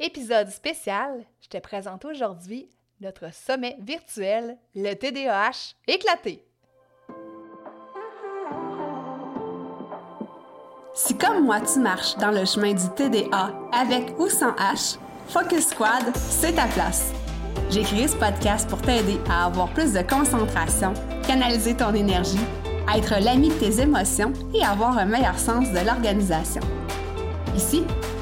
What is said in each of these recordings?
Épisode spécial, je te présente aujourd'hui notre sommet virtuel, le TDAH éclaté. Si comme moi tu marches dans le chemin du TDA avec ou sans H, Focus Squad, c'est ta place. J'ai créé ce podcast pour t'aider à avoir plus de concentration, canaliser ton énergie, être l'ami de tes émotions et avoir un meilleur sens de l'organisation. Ici,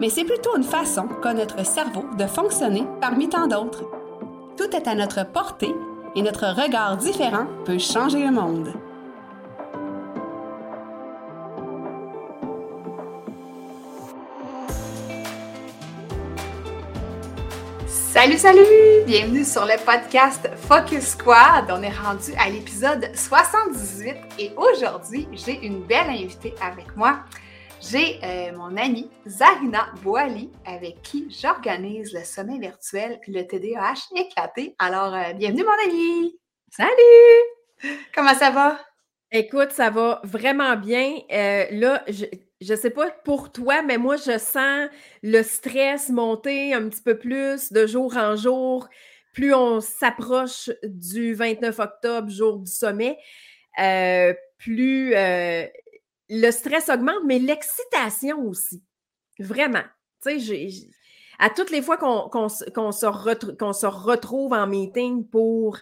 mais c'est plutôt une façon qu'a notre cerveau de fonctionner parmi tant d'autres. Tout est à notre portée et notre regard différent peut changer le monde. Salut, salut! Bienvenue sur le podcast Focus Squad. On est rendu à l'épisode 78 et aujourd'hui, j'ai une belle invitée avec moi. J'ai euh, mon amie Zarina Boali avec qui j'organise le sommet virtuel le TDAH éclaté. Alors, euh, bienvenue mon amie! Salut! Comment ça va? Écoute, ça va vraiment bien. Euh, là, je ne sais pas pour toi, mais moi, je sens le stress monter un petit peu plus de jour en jour. Plus on s'approche du 29 octobre, jour du sommet, plus le stress augmente, mais l'excitation aussi. Vraiment. Tu sais, à toutes les fois qu'on se, se, retrouve en meeting pour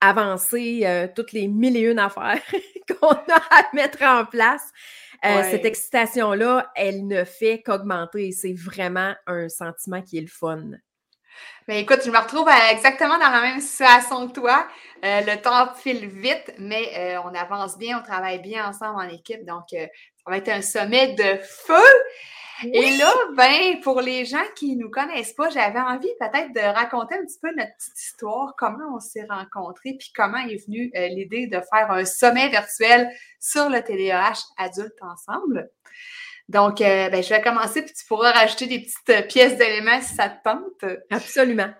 avancer euh, toutes les mille et une affaires qu'on a à mettre en place, euh, cette excitation-là, elle ne fait qu'augmenter. C'est vraiment un sentiment qui est le fun. Mais écoute, je me retrouve exactement dans la même situation que toi. Euh, le temps file vite, mais euh, on avance bien, on travaille bien ensemble en équipe. Donc, euh, ça va être un sommet de feu. Et là, ben, pour les gens qui ne nous connaissent pas, j'avais envie peut-être de raconter un petit peu notre petite histoire, comment on s'est rencontrés, puis comment est venue l'idée de faire un sommet virtuel sur le TDAH adulte ensemble. Donc, euh, ben, je vais commencer, puis tu pourras rajouter des petites euh, pièces d'éléments si ça te tente. Absolument.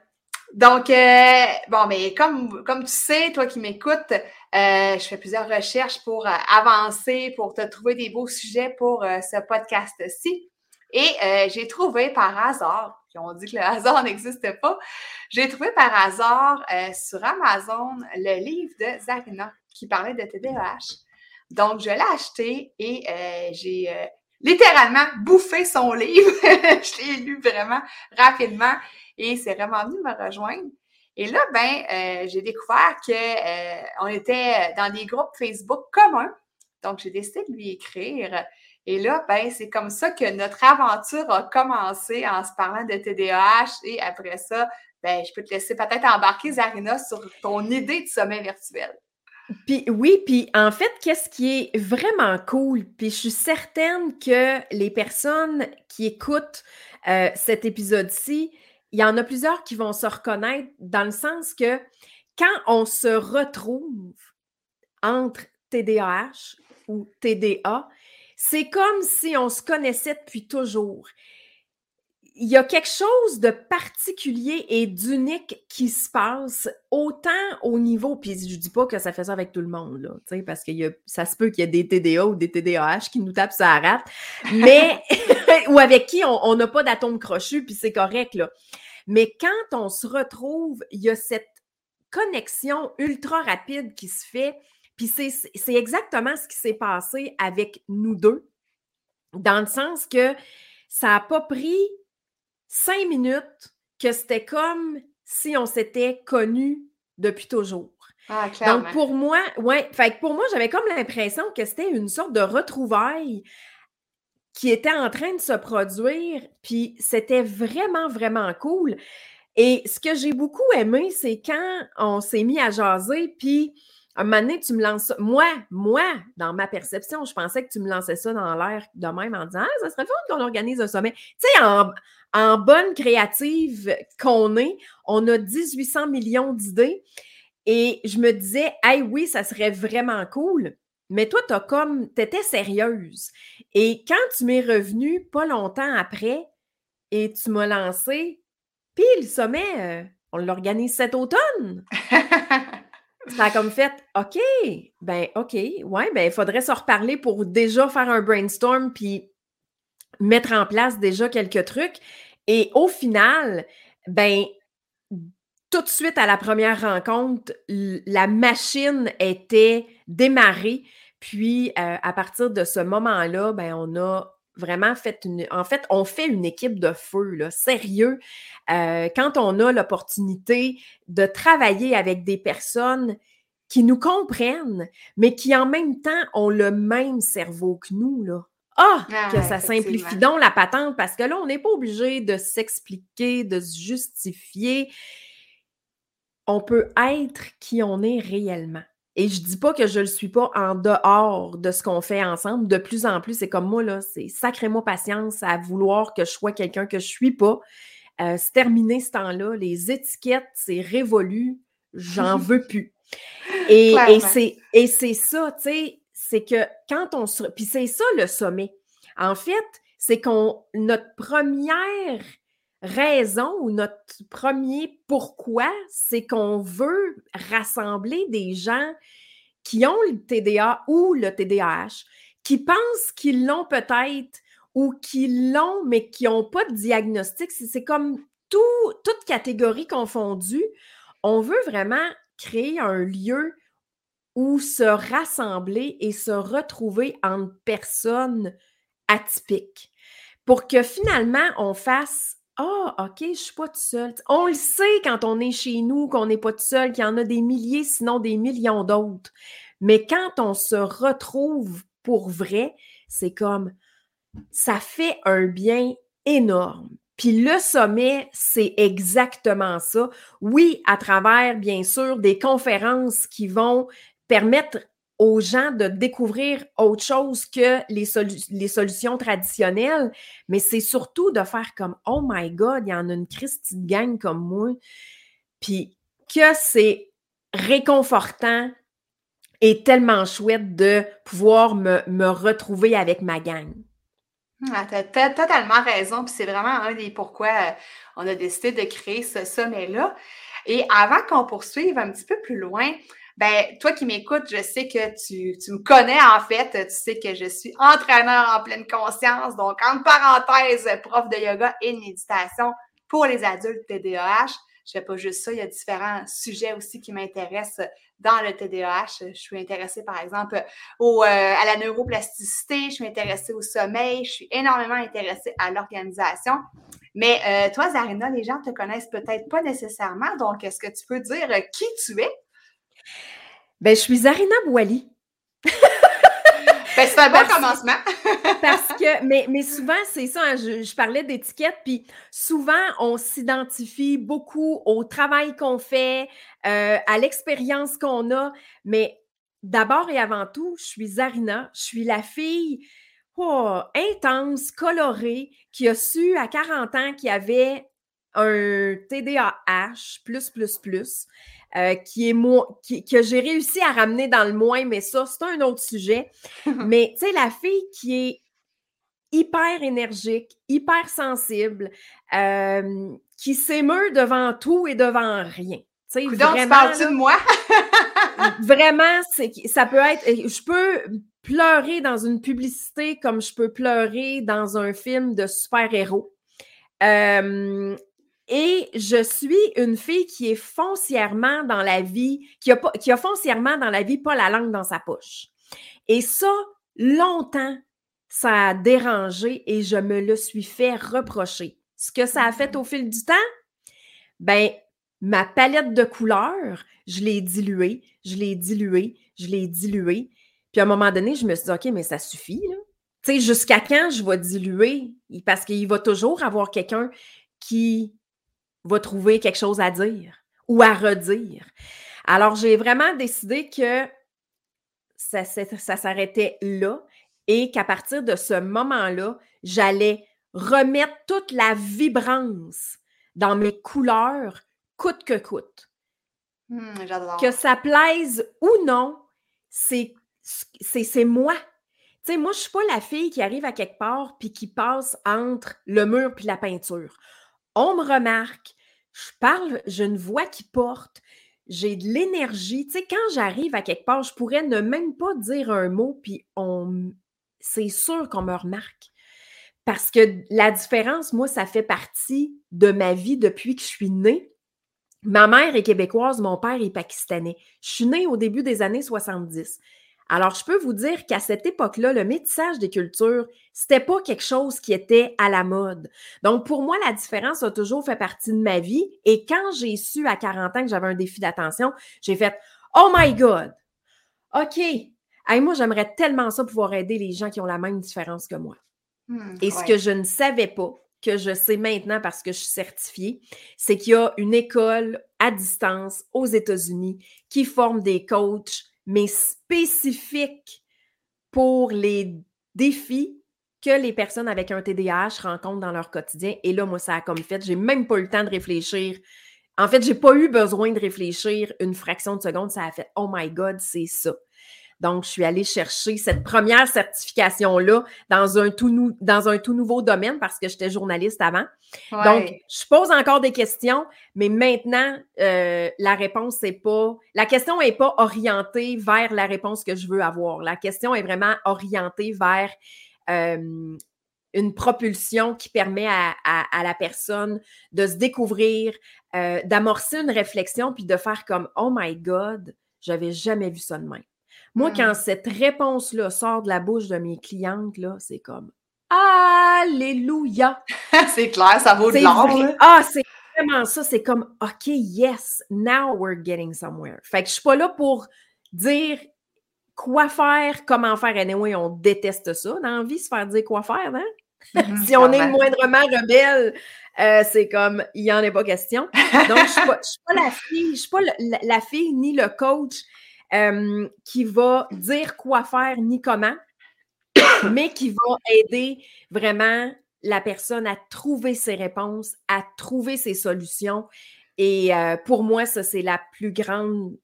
Donc, euh, bon, mais comme, comme tu sais, toi qui m'écoutes, je fais plusieurs recherches pour avancer, pour te trouver des beaux sujets pour ce podcast-ci. Et j'ai trouvé par hasard, puis on dit que le hasard n'existe pas, j'ai trouvé par hasard sur Amazon le livre de Zarina qui parlait de TDAH. Donc, je l'ai acheté et j'ai littéralement bouffé son livre. je l'ai lu vraiment rapidement et c'est vraiment venu me rejoindre. Et là, ben, euh, j'ai découvert qu'on euh, on était dans des groupes Facebook communs. Donc, j'ai décidé de lui écrire. Et là, ben, c'est comme ça que notre aventure a commencé en se parlant de TDAH. Et après ça, ben, je peux te laisser peut-être embarquer, Zarina, sur ton idée de sommet virtuel. Oui, puis en fait, qu'est-ce qui est vraiment cool, puis je suis certaine que les personnes qui écoutent euh, cet épisode-ci, il y en a plusieurs qui vont se reconnaître dans le sens que quand on se retrouve entre TDAH ou TDA, c'est comme si on se connaissait depuis toujours il y a quelque chose de particulier et d'unique qui se passe autant au niveau, puis je dis pas que ça fait ça avec tout le monde, là, parce que y a, ça se peut qu'il y ait des TDA ou des TDAH qui nous tapent sa rate, mais, ou avec qui on n'a pas d'atome crochu, puis c'est correct, là. Mais quand on se retrouve, il y a cette connexion ultra rapide qui se fait, puis c'est exactement ce qui s'est passé avec nous deux, dans le sens que ça n'a pas pris cinq minutes que c'était comme si on s'était connus depuis toujours. Ah, Donc, pour moi, ouais, fait pour moi, j'avais comme l'impression que c'était une sorte de retrouvaille qui était en train de se produire, puis c'était vraiment, vraiment cool. Et ce que j'ai beaucoup aimé, c'est quand on s'est mis à jaser, puis un moment donné, tu me lances ça. Moi, moi, dans ma perception, je pensais que tu me lançais ça dans l'air de même en disant Ah, ça serait fun qu'on organise un sommet. Tu sais, en, en bonne créative qu'on est, on a 1800 millions d'idées. Et je me disais, hey, oui, ça serait vraiment cool. Mais toi, tu comme, tu étais sérieuse. Et quand tu m'es revenue pas longtemps après et tu m'as lancé, puis le sommet, euh, on l'organise cet automne. ça a comme fait, OK, ben, OK, ouais, ben, il faudrait se reparler pour déjà faire un brainstorm puis mettre en place déjà quelques trucs. Et au final, ben, tout de suite à la première rencontre, la machine était démarrée. Puis, euh, à partir de ce moment-là, ben, on a vraiment fait une. En fait, on fait une équipe de feu, là, sérieux. Euh, quand on a l'opportunité de travailler avec des personnes qui nous comprennent, mais qui en même temps ont le même cerveau que nous, là. Ah, ah que ça simplifie donc la patente parce que là, on n'est pas obligé de s'expliquer, de se justifier. On peut être qui on est réellement. Et je dis pas que je le suis pas en dehors de ce qu'on fait ensemble. De plus en plus, c'est comme moi, là, c'est sacrément patience à vouloir que je sois quelqu'un que je suis pas. Euh, c'est terminé ce temps-là. Les étiquettes, c'est révolu. J'en veux plus. Et, et c'est ça, tu sais, c'est que quand on se. Puis c'est ça le sommet. En fait, c'est qu'on. Notre première raison ou notre premier pourquoi, c'est qu'on veut rassembler des gens qui ont le TDA ou le TDAH, qui pensent qu'ils l'ont peut-être ou qui l'ont, mais qui n'ont pas de diagnostic. C'est comme tout, toute catégorie confondue. On veut vraiment créer un lieu où se rassembler et se retrouver en personnes atypiques pour que finalement on fasse Ah, OK, je suis pas tout seul. On le sait quand on est chez nous qu'on n'est pas tout seul, qu'il y en a des milliers, sinon des millions d'autres. Mais quand on se retrouve pour vrai, c'est comme ça fait un bien énorme. Puis le sommet, c'est exactement ça. Oui, à travers, bien sûr, des conférences qui vont permettre aux gens de découvrir autre chose que les, solutions traditionnelles, mais c'est surtout de faire comme Oh my God, il y en a une Christie de gang comme moi. Puis que c'est réconfortant et tellement chouette de pouvoir me, me retrouver avec ma gang. Ah, tu totalement raison. Puis c'est vraiment un des pourquoi euh, on a décidé de créer ce sommet-là. Et avant qu'on poursuive un petit peu plus loin, ben, toi qui m'écoutes, je sais que tu, tu, me connais en fait. Tu sais que je suis entraîneur en pleine conscience, donc en parenthèse, prof de yoga et de méditation pour les adultes TDAH. Je fais pas juste ça, il y a différents sujets aussi qui m'intéressent dans le TDAH. Je suis intéressée, par exemple, au, euh, à la neuroplasticité, je suis intéressée au sommeil, je suis énormément intéressée à l'organisation. Mais euh, toi, Zarina, les gens te connaissent peut-être pas nécessairement. Donc, est-ce que tu peux dire qui tu es? Ben, je suis Zarina Bouali. ben, c'est un bon commencement. parce que, mais, mais souvent, c'est ça, hein, je, parlais d'étiquette, puis souvent, on s'identifie beaucoup au travail qu'on fait, euh, à l'expérience qu'on a, mais d'abord et avant tout, je suis Zarina, je suis la fille oh, intense, colorée, qui a su à 40 ans qu'il y avait un TDAH, plus, plus, plus. Euh, qui est moi, qui, que j'ai réussi à ramener dans le moins, mais ça, c'est un autre sujet. mais tu sais, la fille qui est hyper énergique, hyper sensible, euh, qui s'émeut devant tout et devant rien. Tu sais, vraiment, tu de moi? vraiment, ça peut être. Je peux pleurer dans une publicité comme je peux pleurer dans un film de super-héros. Euh, et je suis une fille qui est foncièrement dans la vie, qui a, qui a foncièrement dans la vie pas la langue dans sa poche. Et ça, longtemps, ça a dérangé et je me le suis fait reprocher. Ce que ça a fait au fil du temps, ben, ma palette de couleurs, je l'ai diluée, je l'ai diluée, je l'ai diluée. Puis à un moment donné, je me suis dit, OK, mais ça suffit, là. Tu sais, jusqu'à quand je vais diluer? Parce qu'il va toujours avoir quelqu'un qui va trouver quelque chose à dire ou à redire. Alors, j'ai vraiment décidé que ça, ça s'arrêtait là et qu'à partir de ce moment-là, j'allais remettre toute la vibrance dans mes couleurs, coûte que coûte. J'adore. Que ça plaise ou non, c'est moi. Tu sais, moi, je suis pas la fille qui arrive à quelque part puis qui passe entre le mur puis la peinture. On me remarque, je parle, j'ai une voix qui porte, j'ai de l'énergie. Tu sais, quand j'arrive à quelque part, je pourrais ne même pas dire un mot puis on c'est sûr qu'on me remarque. Parce que la différence, moi, ça fait partie de ma vie depuis que je suis née. Ma mère est québécoise, mon père est pakistanais. Je suis née au début des années 70. Alors, je peux vous dire qu'à cette époque-là, le métissage des cultures, c'était pas quelque chose qui était à la mode. Donc, pour moi, la différence a toujours fait partie de ma vie. Et quand j'ai su à 40 ans que j'avais un défi d'attention, j'ai fait Oh my God! OK. moi, j'aimerais tellement ça pouvoir aider les gens qui ont la même différence que moi. Hmm, Et ce que je ne savais pas, que je sais maintenant parce que je suis certifiée, c'est qu'il y a une école à distance aux États-Unis qui forme des coachs, mais spécifiques pour les défis que les personnes avec un TDAH rencontrent dans leur quotidien. Et là, moi, ça a comme fait, j'ai même pas eu le temps de réfléchir. En fait, j'ai pas eu besoin de réfléchir une fraction de seconde. Ça a fait, oh my God, c'est ça. Donc, je suis allée chercher cette première certification-là dans, un tout dans un tout nouveau domaine parce que j'étais journaliste avant. Donc, je pose encore des questions, mais maintenant, euh, la réponse, c'est pas. La question n'est pas orientée vers la réponse que je veux avoir. La question est vraiment orientée vers euh, une propulsion qui permet à, la personne de se découvrir, euh, d'amorcer une réflexion, puis de faire comme Oh my God, j'avais jamais vu ça de même. Moi, quand mmh. cette réponse-là sort de la bouche de mes clientes, là, c'est comme Alléluia! c'est clair, ça vaut de l'or. Ah, c'est vraiment ça. C'est comme OK, yes, now we're getting somewhere. Fait que je suis pas là pour dire quoi faire, comment faire. Anyway, on déteste ça dans la vie, se faire dire quoi faire, hein? Mmh si on est moindrement rebelle, euh, c'est comme, il n'y en a pas question. Donc, je ne suis, pas la fille, je suis pas la, fille ni le coach qui va dire quoi faire ni comment, mais qui va aider vraiment la personne à trouver ses réponses, à trouver ses solutions. Et euh, pour moi, ça, c'est la plus grande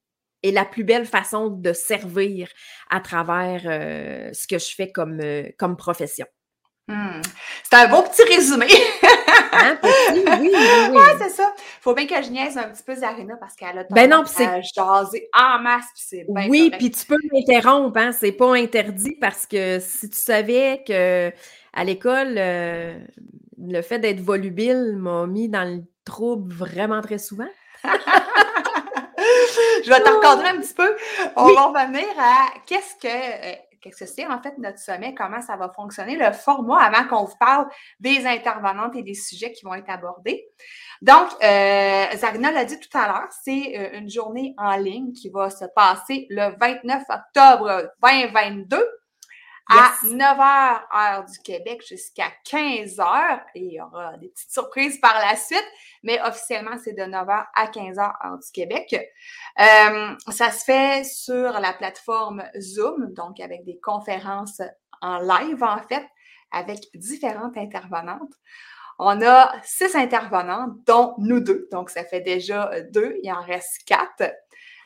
et la plus belle façon de servir à travers euh, ce que je fais comme, euh, comme profession. Hmm. C'est un beau petit résumé. Hein, oui, oui, oui. Ouais, c'est ça. Faut bien que je niaise un petit peu Zarina parce qu'elle a ben non, à jaser en masse, c'est Oui, puis tu peux m'interrompre, hein, c'est pas interdit parce que si tu savais que à l'école, euh, le fait d'être volubile m'a mis dans le trouble vraiment très souvent. je vais te recadrer un petit peu. On va revenir à qu'est-ce que euh, qu'est-ce que c'est en fait notre sommet, comment ça va fonctionner, le format avant qu'on vous parle des intervenantes et des sujets qui vont être abordés. Donc, euh, Zarina l'a dit tout à l'heure, c'est euh, une journée en ligne qui va se passer le 29 octobre 2022 à 9h heure du Québec jusqu'à 15h. Et il y aura des petites surprises par la suite, mais officiellement, c'est de 9h à 15h heure du Québec. Euh, ça se fait sur la plateforme Zoom, donc avec des conférences en live, en fait, avec différentes intervenantes. On a six intervenantes, dont nous deux. Donc, ça fait déjà deux. Il en reste quatre.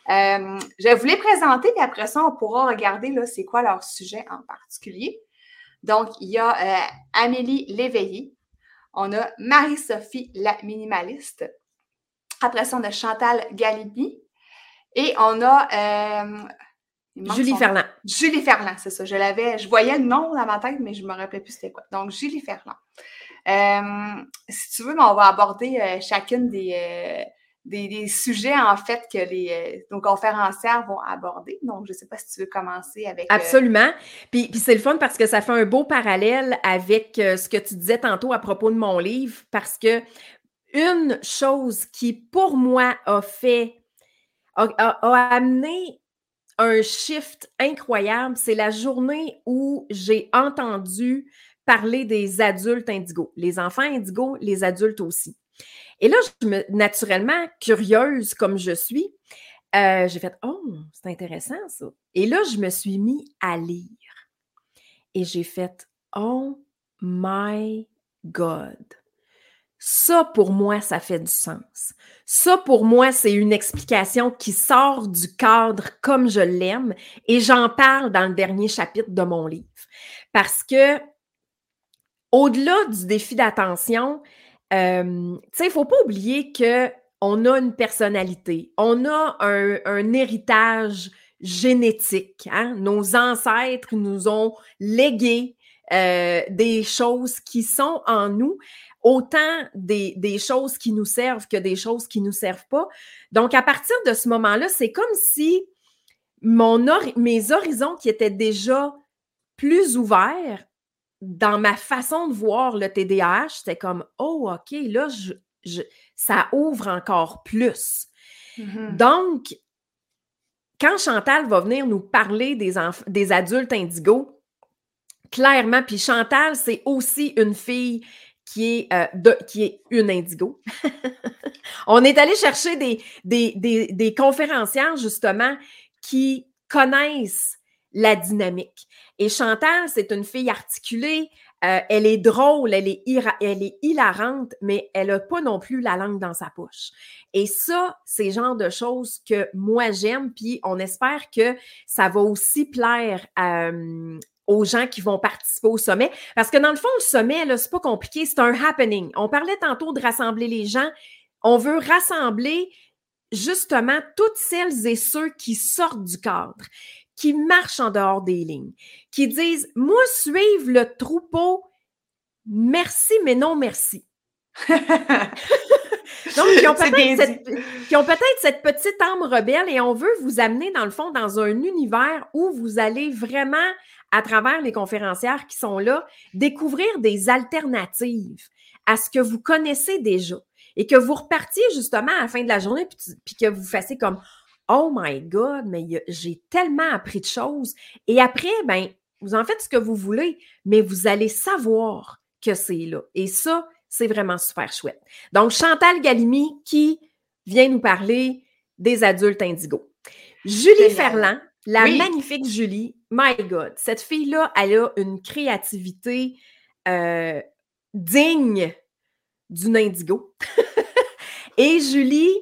Euh, je vais vous les présenter, puis après ça, on pourra regarder là, c'est quoi leur sujet en particulier. Donc, il y a euh, Amélie Léveillé. On a Marie-Sophie, la minimaliste. Après ça, on a Chantal Galibi. Et on a euh, Julie Ferland. Julie Ferland, c'est ça. Je l'avais, je voyais le nom dans ma tête, mais je ne me rappelais plus c'était quoi. Donc, Julie Ferland. si tu veux, on va aborder chacune des, des, sujets, en fait, que les, euh, nos conférencières vont aborder. Donc, je ne sais pas si tu veux commencer avec. Euh, Absolument. Puis, puis c'est le fun parce que ça fait un beau parallèle avec euh, ce que tu disais tantôt à propos de mon livre, parce que une chose qui, pour moi, a fait, a, a amené un shift incroyable, c'est la journée où j'ai entendu parler des adultes indigos, les enfants indigos, les adultes aussi. Et là, naturellement, curieuse comme je suis, euh, j'ai fait Oh, c'est intéressant ça. Et là, je me suis mis à lire. Et j'ai fait Oh my God. Ça, pour moi, ça fait du sens. Ça, pour moi, c'est une explication qui sort du cadre comme je l'aime et j'en parle dans le dernier chapitre de mon livre. Parce que, au-delà du défi d'attention, tu sais, il ne faut pas oublier qu'on a une personnalité, on a un, héritage génétique. Hein. Nos ancêtres nous ont légué euh, des choses qui sont en nous autant des, choses qui nous servent que des choses qui ne nous servent pas. Donc, à partir de ce moment-là, c'est comme si mon mes horizons qui étaient déjà plus ouverts dans ma façon de voir le TDAH, c'était comme, oh, OK, là, je, ça ouvre encore plus. Mm-hmm. Donc, quand Chantal va venir nous parler des, des adultes indigos, clairement, puis Chantal, c'est aussi une fille qui est, euh, de, qui est une indigo. On est allé chercher des, des, des, des, conférencières, justement, qui connaissent la dynamique. Et Chantal, c'est une fille articulée, euh, elle est drôle, elle est, hilarante, mais elle n'a pas non plus la langue dans sa poche. Et ça, c'est le genre de choses que moi j'aime, puis on espère que ça va aussi plaire euh, aux gens qui vont participer au sommet. Parce que dans le fond, le sommet, c'est pas compliqué, c'est un happening. On parlait tantôt de rassembler les gens. On veut rassembler justement toutes celles et ceux qui sortent du cadre, qui marchent en dehors des lignes, qui disent Moi, suivre le troupeau, merci, mais non merci. Donc, qui ont peut-être cette, petite âme rebelle et on veut vous amener, dans le fond, dans un univers où vous allez vraiment à travers les conférencières qui sont là, découvrir des alternatives à ce que vous connaissez déjà et que vous repartiez justement à la fin de la journée puis, que vous fassiez comme Oh my God, mais j'ai tellement appris de choses. Et après, ben, vous en faites ce que vous voulez, mais vous allez savoir que c'est là. Et ça, c'est vraiment super chouette. Donc, Chantal Galimi qui vient nous parler des adultes indigos. Julie Ferland, la magnifique Julie, my God, cette fille-là, elle a une créativité euh, digne d'une indigo. et Julie,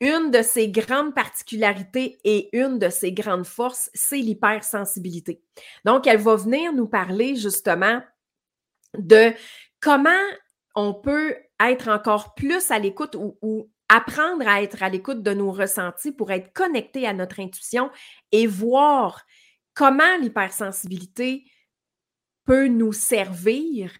une de ses grandes particularités et une de ses grandes forces, c'est l'hypersensibilité. Donc, elle va venir nous parler justement de comment on peut être encore plus à l'écoute ou apprendre à être à l'écoute de nos ressentis pour être connecté à notre intuition et voir comment l'hypersensibilité peut nous servir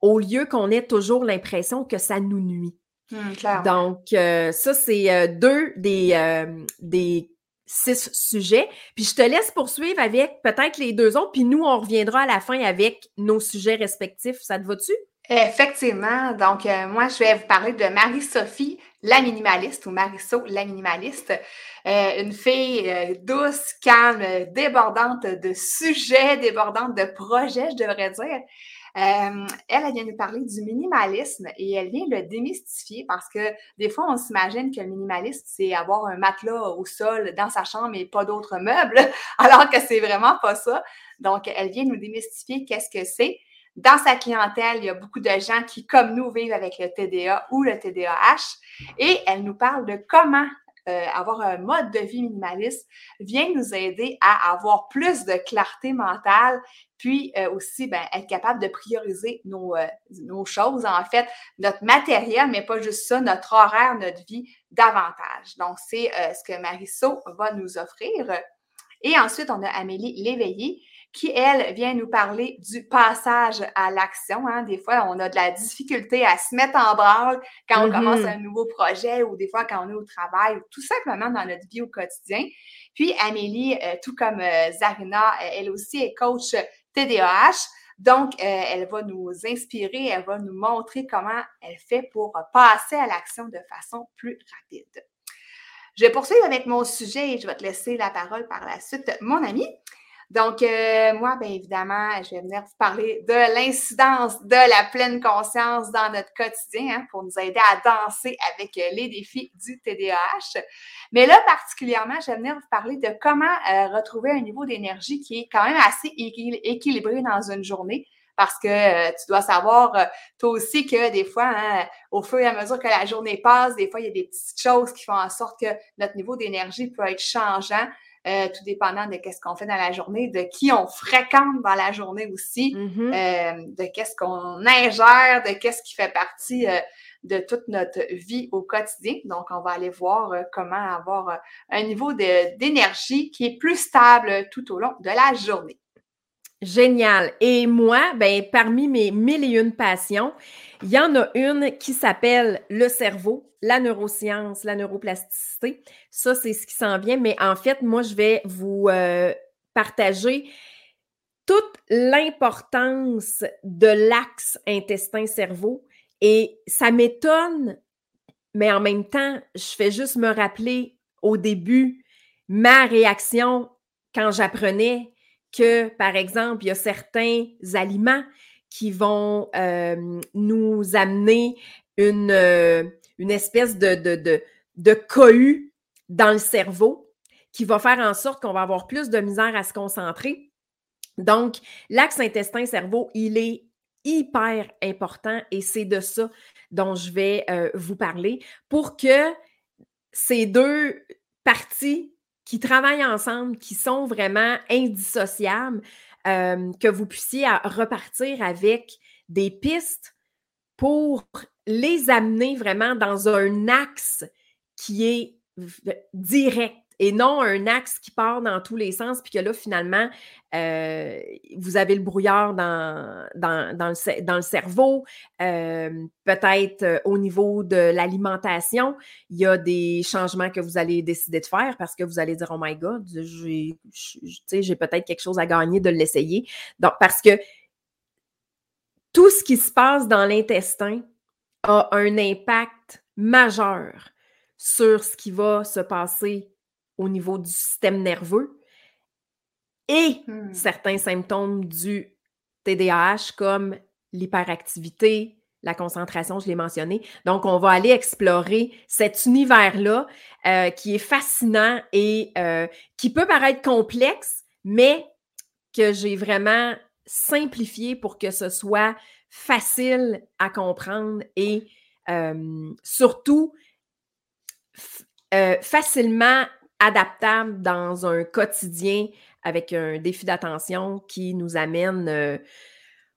au lieu qu'on ait toujours l'impression que ça nous nuit. Mmh, Donc, euh, ça, c'est euh, deux des, euh, des six sujets. Puis je te laisse poursuivre avec peut-être les deux autres, puis nous, on reviendra à la fin avec nos sujets respectifs. Ça te va-tu? Effectivement. Donc, moi, je vais vous parler de Marie-Sophie la minimaliste ou Marisol la minimaliste, une fille douce, calme, débordante de sujets, débordante de projets, je devrais dire. Euh, elle, elle vient nous parler du minimalisme et elle vient le démystifier parce que des fois, on s'imagine que le minimaliste, c'est avoir un matelas au sol dans sa chambre et pas d'autres meubles, alors que c'est vraiment pas ça. Donc, elle vient nous démystifier qu'est-ce que c'est. Dans sa clientèle, il y a beaucoup de gens qui, comme nous, vivent avec le TDA ou le TDAH et elle nous parle de comment euh, avoir un mode de vie minimaliste vient nous aider à avoir plus de clarté mentale, puis euh, aussi ben, être capable de prioriser nos, euh, nos, choses, en fait, notre matériel, mais pas juste ça, notre horaire, notre vie davantage. Donc, c'est ce que Marisol va nous offrir. Et ensuite, on a Amélie Léveillé qui, elle, vient nous parler du passage à l'action. Hein. Des fois, on a de la difficulté à se mettre en branle quand on commence mm-hmm. un nouveau projet ou des fois quand on est au travail, tout simplement dans notre vie au quotidien. Puis Amélie, euh, tout comme euh, Zarina, euh, elle aussi est coach TDAH. Donc, elle va nous inspirer, elle va nous montrer comment elle fait pour passer à l'action de façon plus rapide. Je vais poursuivre avec mon sujet et je vais te laisser la parole par la suite, mon ami. Donc, euh, moi, bien évidemment, je vais venir vous parler de l'incidence de la pleine conscience dans notre quotidien hein, pour nous aider à danser avec euh, les défis du TDAH. Mais là, particulièrement, je vais venir vous parler de comment euh, retrouver un niveau d'énergie qui est quand même assez équilibré dans une journée parce que euh, tu dois savoir, euh, toi aussi, que des fois, hein, au fur et à mesure que la journée passe, des fois, il y a des petites choses qui font en sorte que notre niveau d'énergie peut être changeant. Euh, tout dépendant de qu'est-ce qu'on fait dans la journée, de qui on fréquente dans la journée aussi, mm-hmm. de qu'est-ce qu'on ingère, de qu'est-ce qui fait partie de toute notre vie au quotidien. Donc, on va aller voir comment avoir un niveau d'énergie qui est plus stable tout au long de la journée. Génial. Et moi, ben, parmi mes mille et une passions, il y en a une qui s'appelle le cerveau, la neuroscience, la neuroplasticité. Ça, c'est ce qui s'en vient. Mais en fait, moi, je vais vous euh, partager toute l'importance de l'axe intestin-cerveau. Et ça m'étonne, mais en même temps, je fais juste me rappeler au début ma réaction quand j'apprenais que, par exemple, il y a certains aliments qui vont euh, nous amener une, euh, une espèce de, de, de, de cohue dans le cerveau qui va faire en sorte qu'on va avoir plus de misère à se concentrer. Donc, l'axe intestin-cerveau, il est hyper important et c'est de ça dont je vais euh, vous parler pour que ces deux parties qui travaillent ensemble, qui sont vraiment indissociables, euh, que vous puissiez repartir avec des pistes pour les amener vraiment dans un axe qui est direct et non un axe qui part dans tous les sens, puis que là, finalement, euh, vous avez le brouillard dans, dans, le, cerveau, euh, peut-être euh, au niveau de l'alimentation, il y a des changements que vous allez décider de faire parce que vous allez dire, oh my God, j'ai peut-être quelque chose à gagner de l'essayer. Donc, parce que tout ce qui se passe dans l'intestin a un impact majeur sur ce qui va se passer au niveau du système nerveux et hmm. certains symptômes du TDAH comme l'hyperactivité, la concentration, je l'ai mentionné. Donc, on va aller explorer cet univers-là euh, qui est fascinant et euh, qui peut paraître complexe, mais que j'ai vraiment simplifié pour que ce soit facile à comprendre et euh, surtout facilement adaptable dans un quotidien avec un défi d'attention qui nous amène, euh,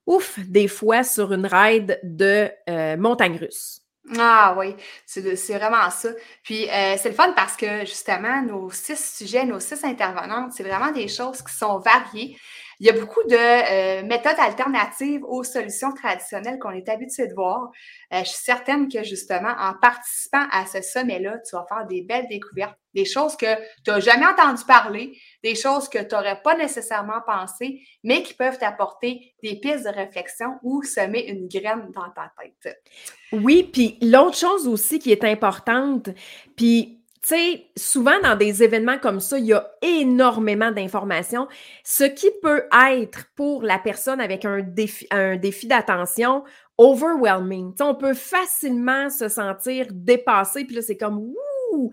ouf, des fois sur une ride de euh, montagne russe. Ah oui, c'est vraiment ça. Puis euh, c'est le fun parce que justement, nos six sujets, nos six intervenantes, c'est vraiment des choses qui sont variées. Il y a beaucoup de euh, méthodes alternatives aux solutions traditionnelles qu'on est habitué de voir. Euh, je suis certaine que justement, en participant à ce sommet-là, tu vas faire des belles découvertes, des choses que tu n'as jamais entendu parler, des choses que tu n'aurais pas nécessairement pensé, mais qui peuvent t'apporter des pistes de réflexion ou semer une graine dans ta tête. Oui, puis l'autre chose aussi qui est importante, puis tu sais, souvent dans des événements comme ça, il y a énormément d'informations, ce qui peut être pour la personne avec un défi, d'attention overwhelming. on peut facilement se sentir dépassé, puis là, c'est comme ouh!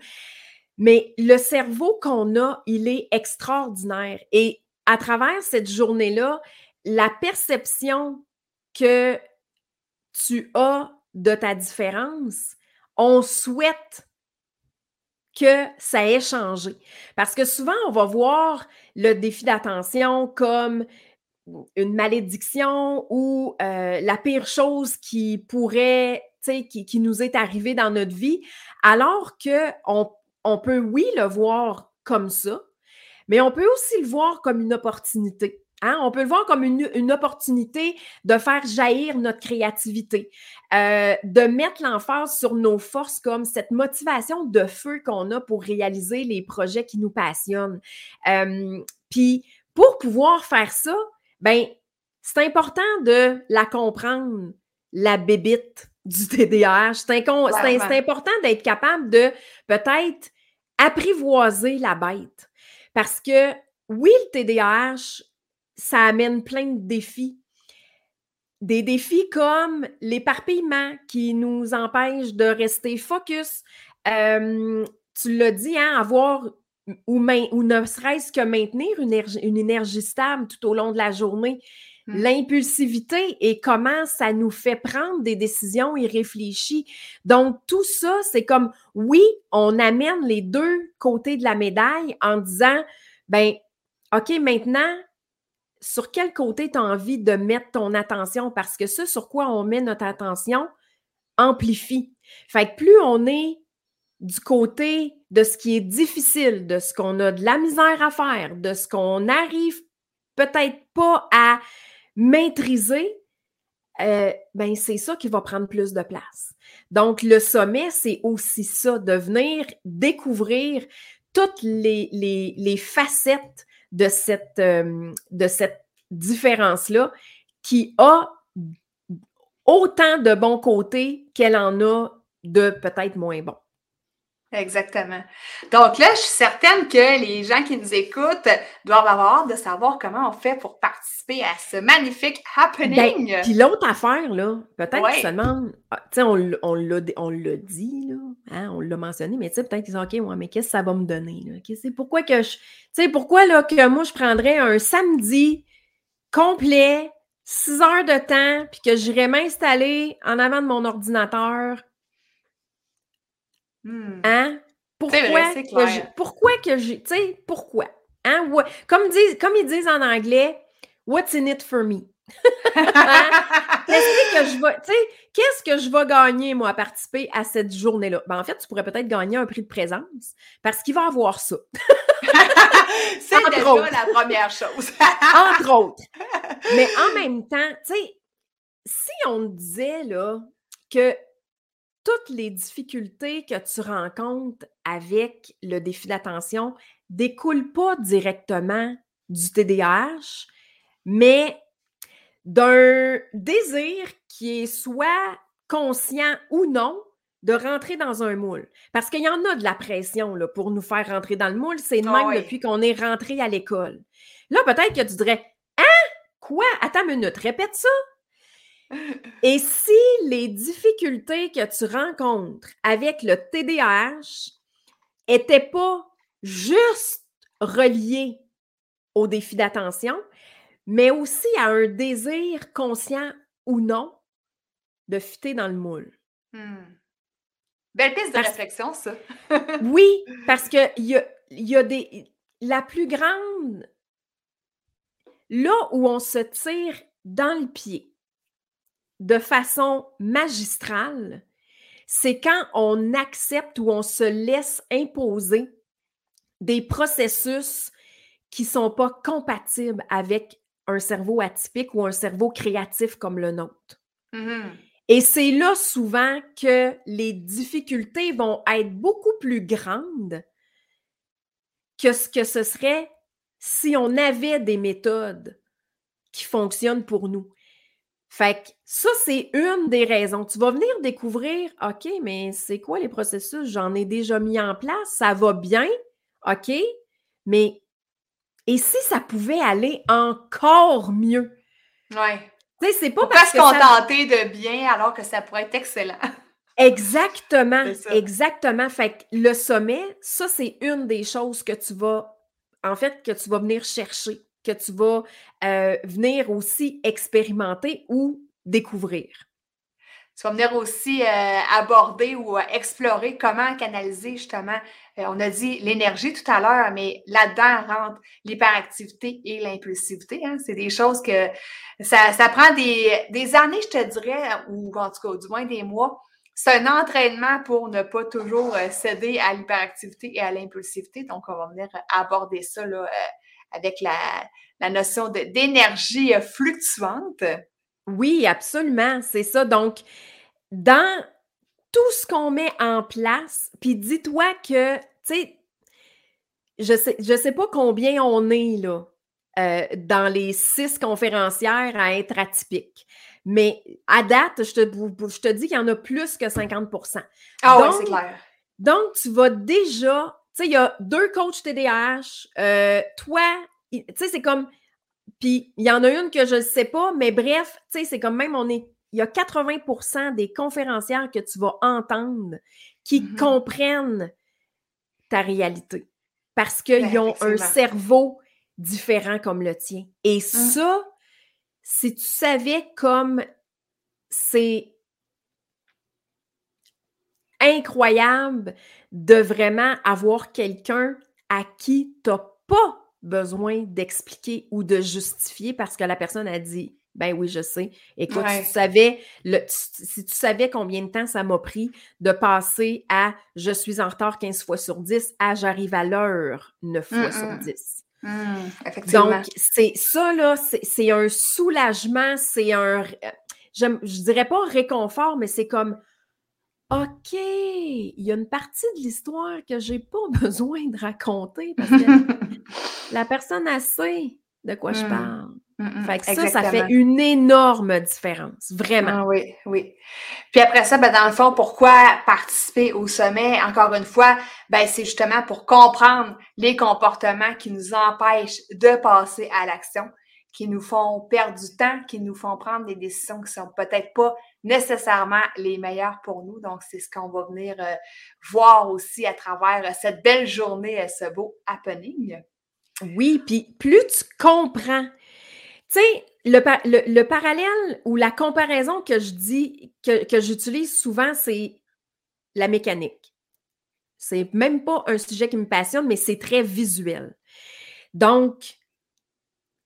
Mais le cerveau qu'on a, il est extraordinaire. Et à travers cette journée-là, la perception que tu as de ta différence, on souhaite que ça ait changé. Parce que souvent, on va voir le défi d'attention comme une malédiction ou euh, la pire chose qui pourrait, qui, qui nous est arrivée dans notre vie, alors qu'on on peut, oui, le voir comme ça, mais on peut aussi le voir comme une opportunité. Hein? On peut le voir comme une, opportunité de faire jaillir notre créativité, euh, de mettre l'emphase sur nos forces comme cette motivation de feu qu'on a pour réaliser les projets qui nous passionnent. Euh, puis pour pouvoir faire ça, ben c'est important de la comprendre, la bébite du TDAH. C'est important d'être capable de peut-être apprivoiser la bête. Parce que oui, le TDAH, ça amène plein de défis. Des défis comme l'éparpillement qui nous empêche de rester focus. tu l'as dit, hein, avoir ou, ou ne serait-ce que maintenir une énergie, une énergie, stable tout au long de la journée. Mmh. l'impulsivité et comment ça nous fait prendre des décisions irréfléchies. Donc, tout ça, c'est comme, oui, on amène les deux côtés de la médaille en disant, ben, OK, maintenant, sur quel côté tu as envie de mettre ton attention? Parce que ce sur quoi on met notre attention amplifie. Fait que plus on est du côté de ce qui est difficile, de ce qu'on a de la misère à faire, de ce qu'on n'arrive peut-être pas à maîtriser, euh, ben c'est ça qui va prendre plus de place. Donc, le sommet, c'est aussi ça, de venir découvrir toutes les, les, facettes de cette, euh, de cette différence-là qui a autant de bons côtés qu'elle en a de peut-être moins bons. Exactement. Donc là, je suis certaine que les gens qui nous écoutent doivent avoir hâte de savoir comment on fait pour participer à ce magnifique happening. Ben, puis l'autre affaire, là, peut-être qu'ils se demandent, ah, tu sais, on, l'a dit, là, hein, on l'a mentionné, mais tu sais, peut-être qu'ils disent, OK, ouais, mais qu'est-ce que ça va me donner? Là? Pourquoi que je. Tu sais, pourquoi là, que moi, je prendrais un samedi complet, six heures de temps, puis que j'irais m'installer en avant de mon ordinateur Hmm. Hein? Pourquoi, que pourquoi que j'ai. Tu sais, pourquoi? Hein? Comme, disent, comme ils disent en anglais, What's in it for me? Hein? qu'est-ce que je vais, qu'est-ce que je vais gagner, moi, à participer à cette journée-là? Ben, en fait, tu pourrais peut-être gagner un prix de présence parce qu'il va avoir ça. C'est déjà la première chose. Entre autres. Mais en même temps, tu sais, si on disait là que toutes les difficultés que tu rencontres avec le défi d'attention découlent pas directement du TDAH, mais d'un désir qui est soit conscient ou non de rentrer dans un moule. Parce qu'il y en a de la pression là, pour nous faire rentrer dans le moule. C'est le ah même depuis qu'on est rentré à l'école. Là, peut-être que tu dirais Hein? Quoi? Attends une minute, répète ça. Et si les difficultés que tu rencontres avec le TDAH n'étaient pas juste reliées au défi d'attention, mais aussi à un désir conscient ou non de fitter dans le moule? Hmm. Belle piste de réflexion, ça. oui, parce que y a, y a des. La plus grande. Là où on se tire dans le pied, de façon magistrale, c'est quand on accepte ou on se laisse imposer des processus qui ne sont pas compatibles avec un cerveau atypique ou un cerveau créatif comme le nôtre. Mm-hmm. Et c'est là souvent que les difficultés vont être beaucoup plus grandes que ce que ce serait si on avait des méthodes qui fonctionnent pour nous. Fait que ça, c'est une des raisons. Tu vas venir découvrir, OK, mais c'est quoi les processus? J'en ai déjà mis en place, ça va bien, OK, mais et si ça pouvait aller encore mieux? Oui. Tu sais, c'est pas parce qu'on ça... de bien alors que ça pourrait être excellent. Exactement, exactement. Fait que le sommet, ça, c'est une des choses que tu vas, en fait, que tu vas venir chercher que tu vas euh, venir aussi expérimenter ou découvrir. Tu vas venir aussi euh, aborder ou euh, explorer comment canaliser justement, on a dit l'énergie tout à l'heure, mais là-dedans rentre l'hyperactivité et l'impulsivité. Hein. C'est des choses que ça, prend des, des, années, je te dirais, ou en tout cas du moins des mois. C'est un entraînement pour ne pas toujours céder à l'hyperactivité et à l'impulsivité. Donc, on va venir aborder ça là, avec la, notion d'énergie euh, fluctuante. Oui, absolument, c'est ça. Donc, dans tout ce qu'on met en place, puis dis-toi que, tu sais, je sais, je sais pas combien on est là euh, dans les six conférencières à être atypiques. Mais à date, je te, je te dis qu'il y en a plus que 50% Ah oui, c'est clair. Donc, tu vas déjà sais, il y a deux coachs TDAH. Euh, toi, tu sais, c'est comme. Puis il y en a une que je ne sais pas, mais bref, tu sais, c'est comme même on est. Il y a 80% des conférencières que tu vas entendre qui mm-hmm. comprennent ta réalité parce qu'ils ben, ont un cerveau différent comme le tien. Et mm. ça, si tu savais comme c'est incroyable de vraiment avoir quelqu'un à qui tu n'as pas besoin d'expliquer ou de justifier parce que la personne a dit ben oui, je sais. Écoute, tu savais, le, si tu savais combien de temps ça m'a pris de passer à je suis en retard 15 fois sur 10 à j'arrive à l'heure 9 fois sur 10. Mmh, Donc, c'est ça, là, c'est un soulagement, c'est un, je, je dirais pas un réconfort, mais c'est comme, OK, il y a une partie de l'histoire que j'ai pas besoin de raconter parce que la personne a sait de quoi je mmh. parle. Mmh, fait que ça, ça fait une énorme différence, vraiment. Ah oui, oui. Puis après ça, ben, dans le fond, pourquoi participer au sommet? Encore une fois, ben, c'est justement pour comprendre les comportements qui nous empêchent de passer à l'action, qui nous font perdre du temps, qui nous font prendre des décisions qui sont peut-être pas nécessairement les meilleures pour nous. Donc, c'est ce qu'on va venir euh, voir aussi à travers euh, cette belle journée, euh, ce beau happening. Oui, puis plus tu comprends, tu sais, le, parallèle ou la comparaison que je dis, que, que j'utilise souvent, c'est la mécanique. C'est même pas un sujet qui me passionne, mais c'est très visuel. Donc,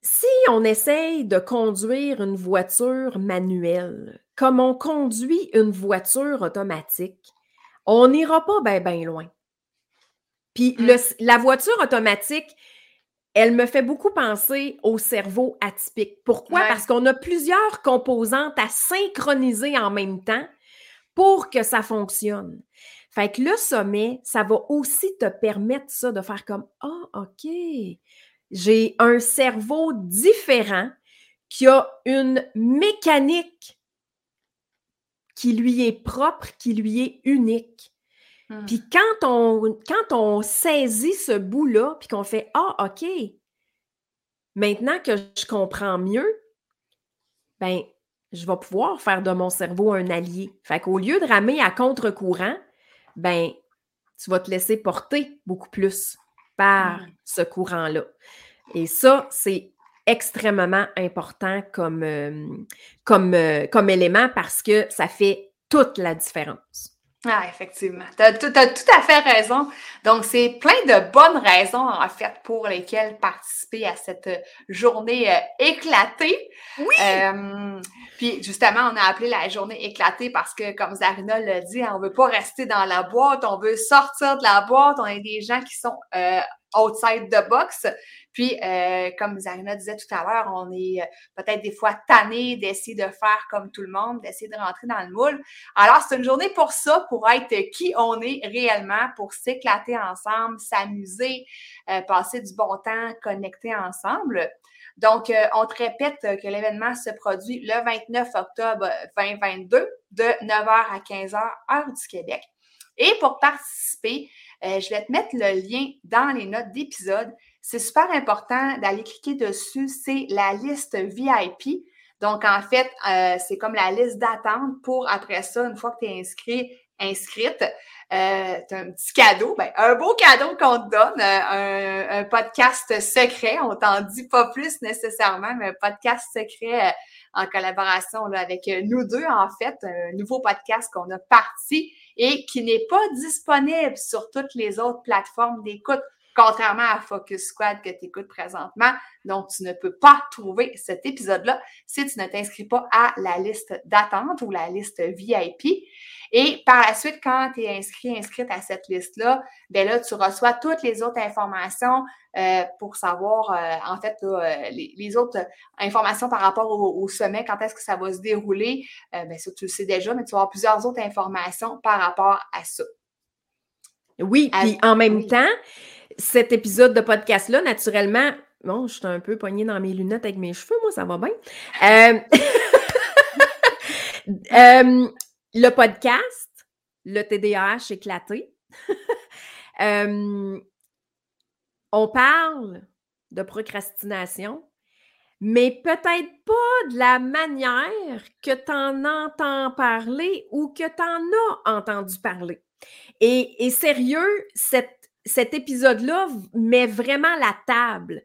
si on essaye de conduire une voiture manuelle, comme on conduit une voiture automatique, on n'ira pas bien ben loin. Puis mmh. la voiture automatique, elle me fait beaucoup penser au cerveau atypique. Pourquoi? Parce qu'on a plusieurs composantes à synchroniser en même temps pour que ça fonctionne. Fait que le sommet, ça va aussi te permettre ça de faire comme Ah, oh, OK, j'ai un cerveau différent qui a une mécanique qui lui est propre, qui lui est unique. Mmh. Puis quand on, quand on saisit ce bout-là, puis qu'on fait Ah, OK, maintenant que je comprends mieux, ben, je vais pouvoir faire de mon cerveau un allié. Fait qu'au lieu de ramer à contre-courant, ben, tu vas te laisser porter beaucoup plus par mmh. ce courant-là. Et ça, c'est extrêmement important comme, euh, comme, euh, comme élément parce que ça fait toute la différence. Ah, effectivement. Tu as, tout à fait raison. Donc, c'est plein de bonnes raisons, en fait, pour lesquelles participer à cette journée euh, éclatée. Oui! Euh, puis, justement, on a appelé la journée éclatée parce que, comme Zarina l'a dit, on veut pas rester dans la boîte, on veut sortir de la boîte. On a des gens qui sont euh, outside the box. Puis, euh, comme Zarina disait tout à l'heure, on est euh, peut-être des fois tanné d'essayer de faire comme tout le monde, d'essayer de rentrer dans le moule. Alors, c'est une journée pour ça, pour être qui on est réellement, pour s'éclater ensemble, s'amuser, euh, passer du bon temps, connecter ensemble. Donc, on te répète que l'événement se produit le 29 octobre 2022 de 9h à 15h, heure du Québec. Et pour participer, je vais te mettre le lien dans les notes d'épisode c'est super important d'aller cliquer dessus. C'est la liste VIP. Donc, en fait, euh, c'est comme la liste d'attente pour après ça, une fois que tu es inscrit, inscrite, euh, un petit cadeau, ben, un beau cadeau qu'on te donne, euh, un, podcast secret. On t'en dit pas plus nécessairement, mais un podcast secret en collaboration avec nous deux, en fait, un nouveau podcast qu'on a parti et qui n'est pas disponible sur toutes les autres plateformes d'écoute contrairement à Focus Squad que tu écoutes présentement. Donc, tu ne peux pas trouver cet épisode-là si tu ne t'inscris pas à la liste d'attente ou la liste VIP. Et par la suite, quand tu es inscrit, inscrite à cette liste-là, ben là, tu reçois toutes les autres informations euh, pour savoir, euh, en fait, euh, les, autres informations par rapport au, sommet, quand est-ce que ça va se dérouler. ben ça, tu le sais déjà, mais tu vas avoir plusieurs autres informations par rapport à ça. Oui, puis en même temps, cet épisode de podcast-là, naturellement, bon, je suis un peu poignée dans mes lunettes avec mes cheveux, moi, ça va bien. Euh, euh, le podcast, le TDAH éclaté, on parle de procrastination, mais peut-être pas de la manière que tu en entends parler ou que tu en as entendu parler. Et, sérieux, cet épisode-là met vraiment la table.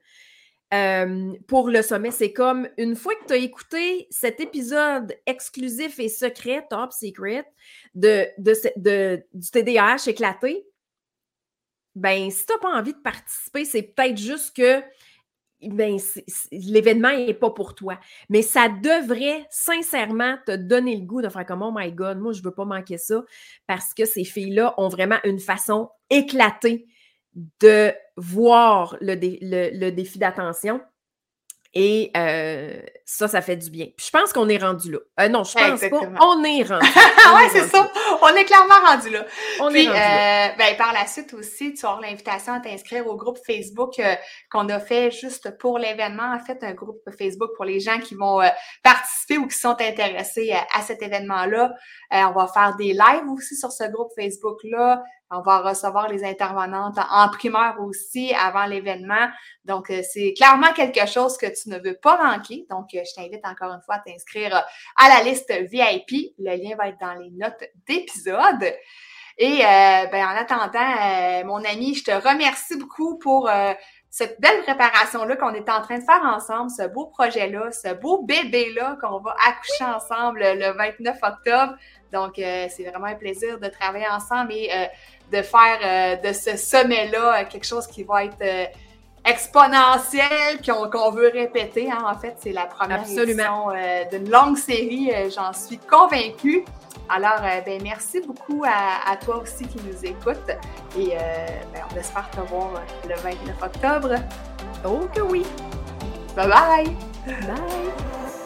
Pour le sommet. C'est comme une fois que tu as écouté cet épisode exclusif et secret, top secret, de, du TDAH éclaté, ben, si tu n'as pas envie de participer, c'est peut-être juste que ben, l'événement n'est pas pour toi. Mais ça devrait sincèrement te donner le goût de faire comme Oh my God, moi, je ne veux pas manquer ça parce que ces filles-là ont vraiment une façon éclatée de voir le, le défi d'attention. Et euh, ça, ça fait du bien. Puis je pense qu'on est rendu là. Euh, non, je pense pas. On est rendu. oui, c'est ça. On est clairement rendu là. On Puis, est rendu là. Euh, ben, par la suite aussi, tu auras l'invitation à t'inscrire au groupe Facebook qu'on a fait juste pour l'événement. En fait, un groupe Facebook pour les gens qui vont participer ou qui sont intéressés à cet événement-là. on va faire des lives aussi sur ce groupe Facebook-là. On va recevoir les intervenantes en primeur aussi avant l'événement. Donc, euh, c'est clairement quelque chose que tu ne veux pas manquer. Donc, euh, je t'invite encore une fois à t'inscrire à la liste VIP. Le lien va être dans les notes d'épisode. Et euh, ben, en attendant, mon ami, je te remercie beaucoup pour cette belle préparation-là qu'on est en train de faire ensemble, ce beau projet-là, ce beau bébé-là qu'on va accoucher ensemble le 29 octobre. Donc, c'est vraiment un plaisir de travailler ensemble et de faire euh, de ce sommet-là euh, quelque chose qui va être euh, exponentiel, qu'on veut répéter. Hein. En fait, c'est la première Absolument. édition d'une longue série, j'en suis convaincue. Alors, ben, merci beaucoup à, toi aussi qui nous écoute et ben, on espère te voir le 29 octobre. Oh que oui! Bye bye! Bye!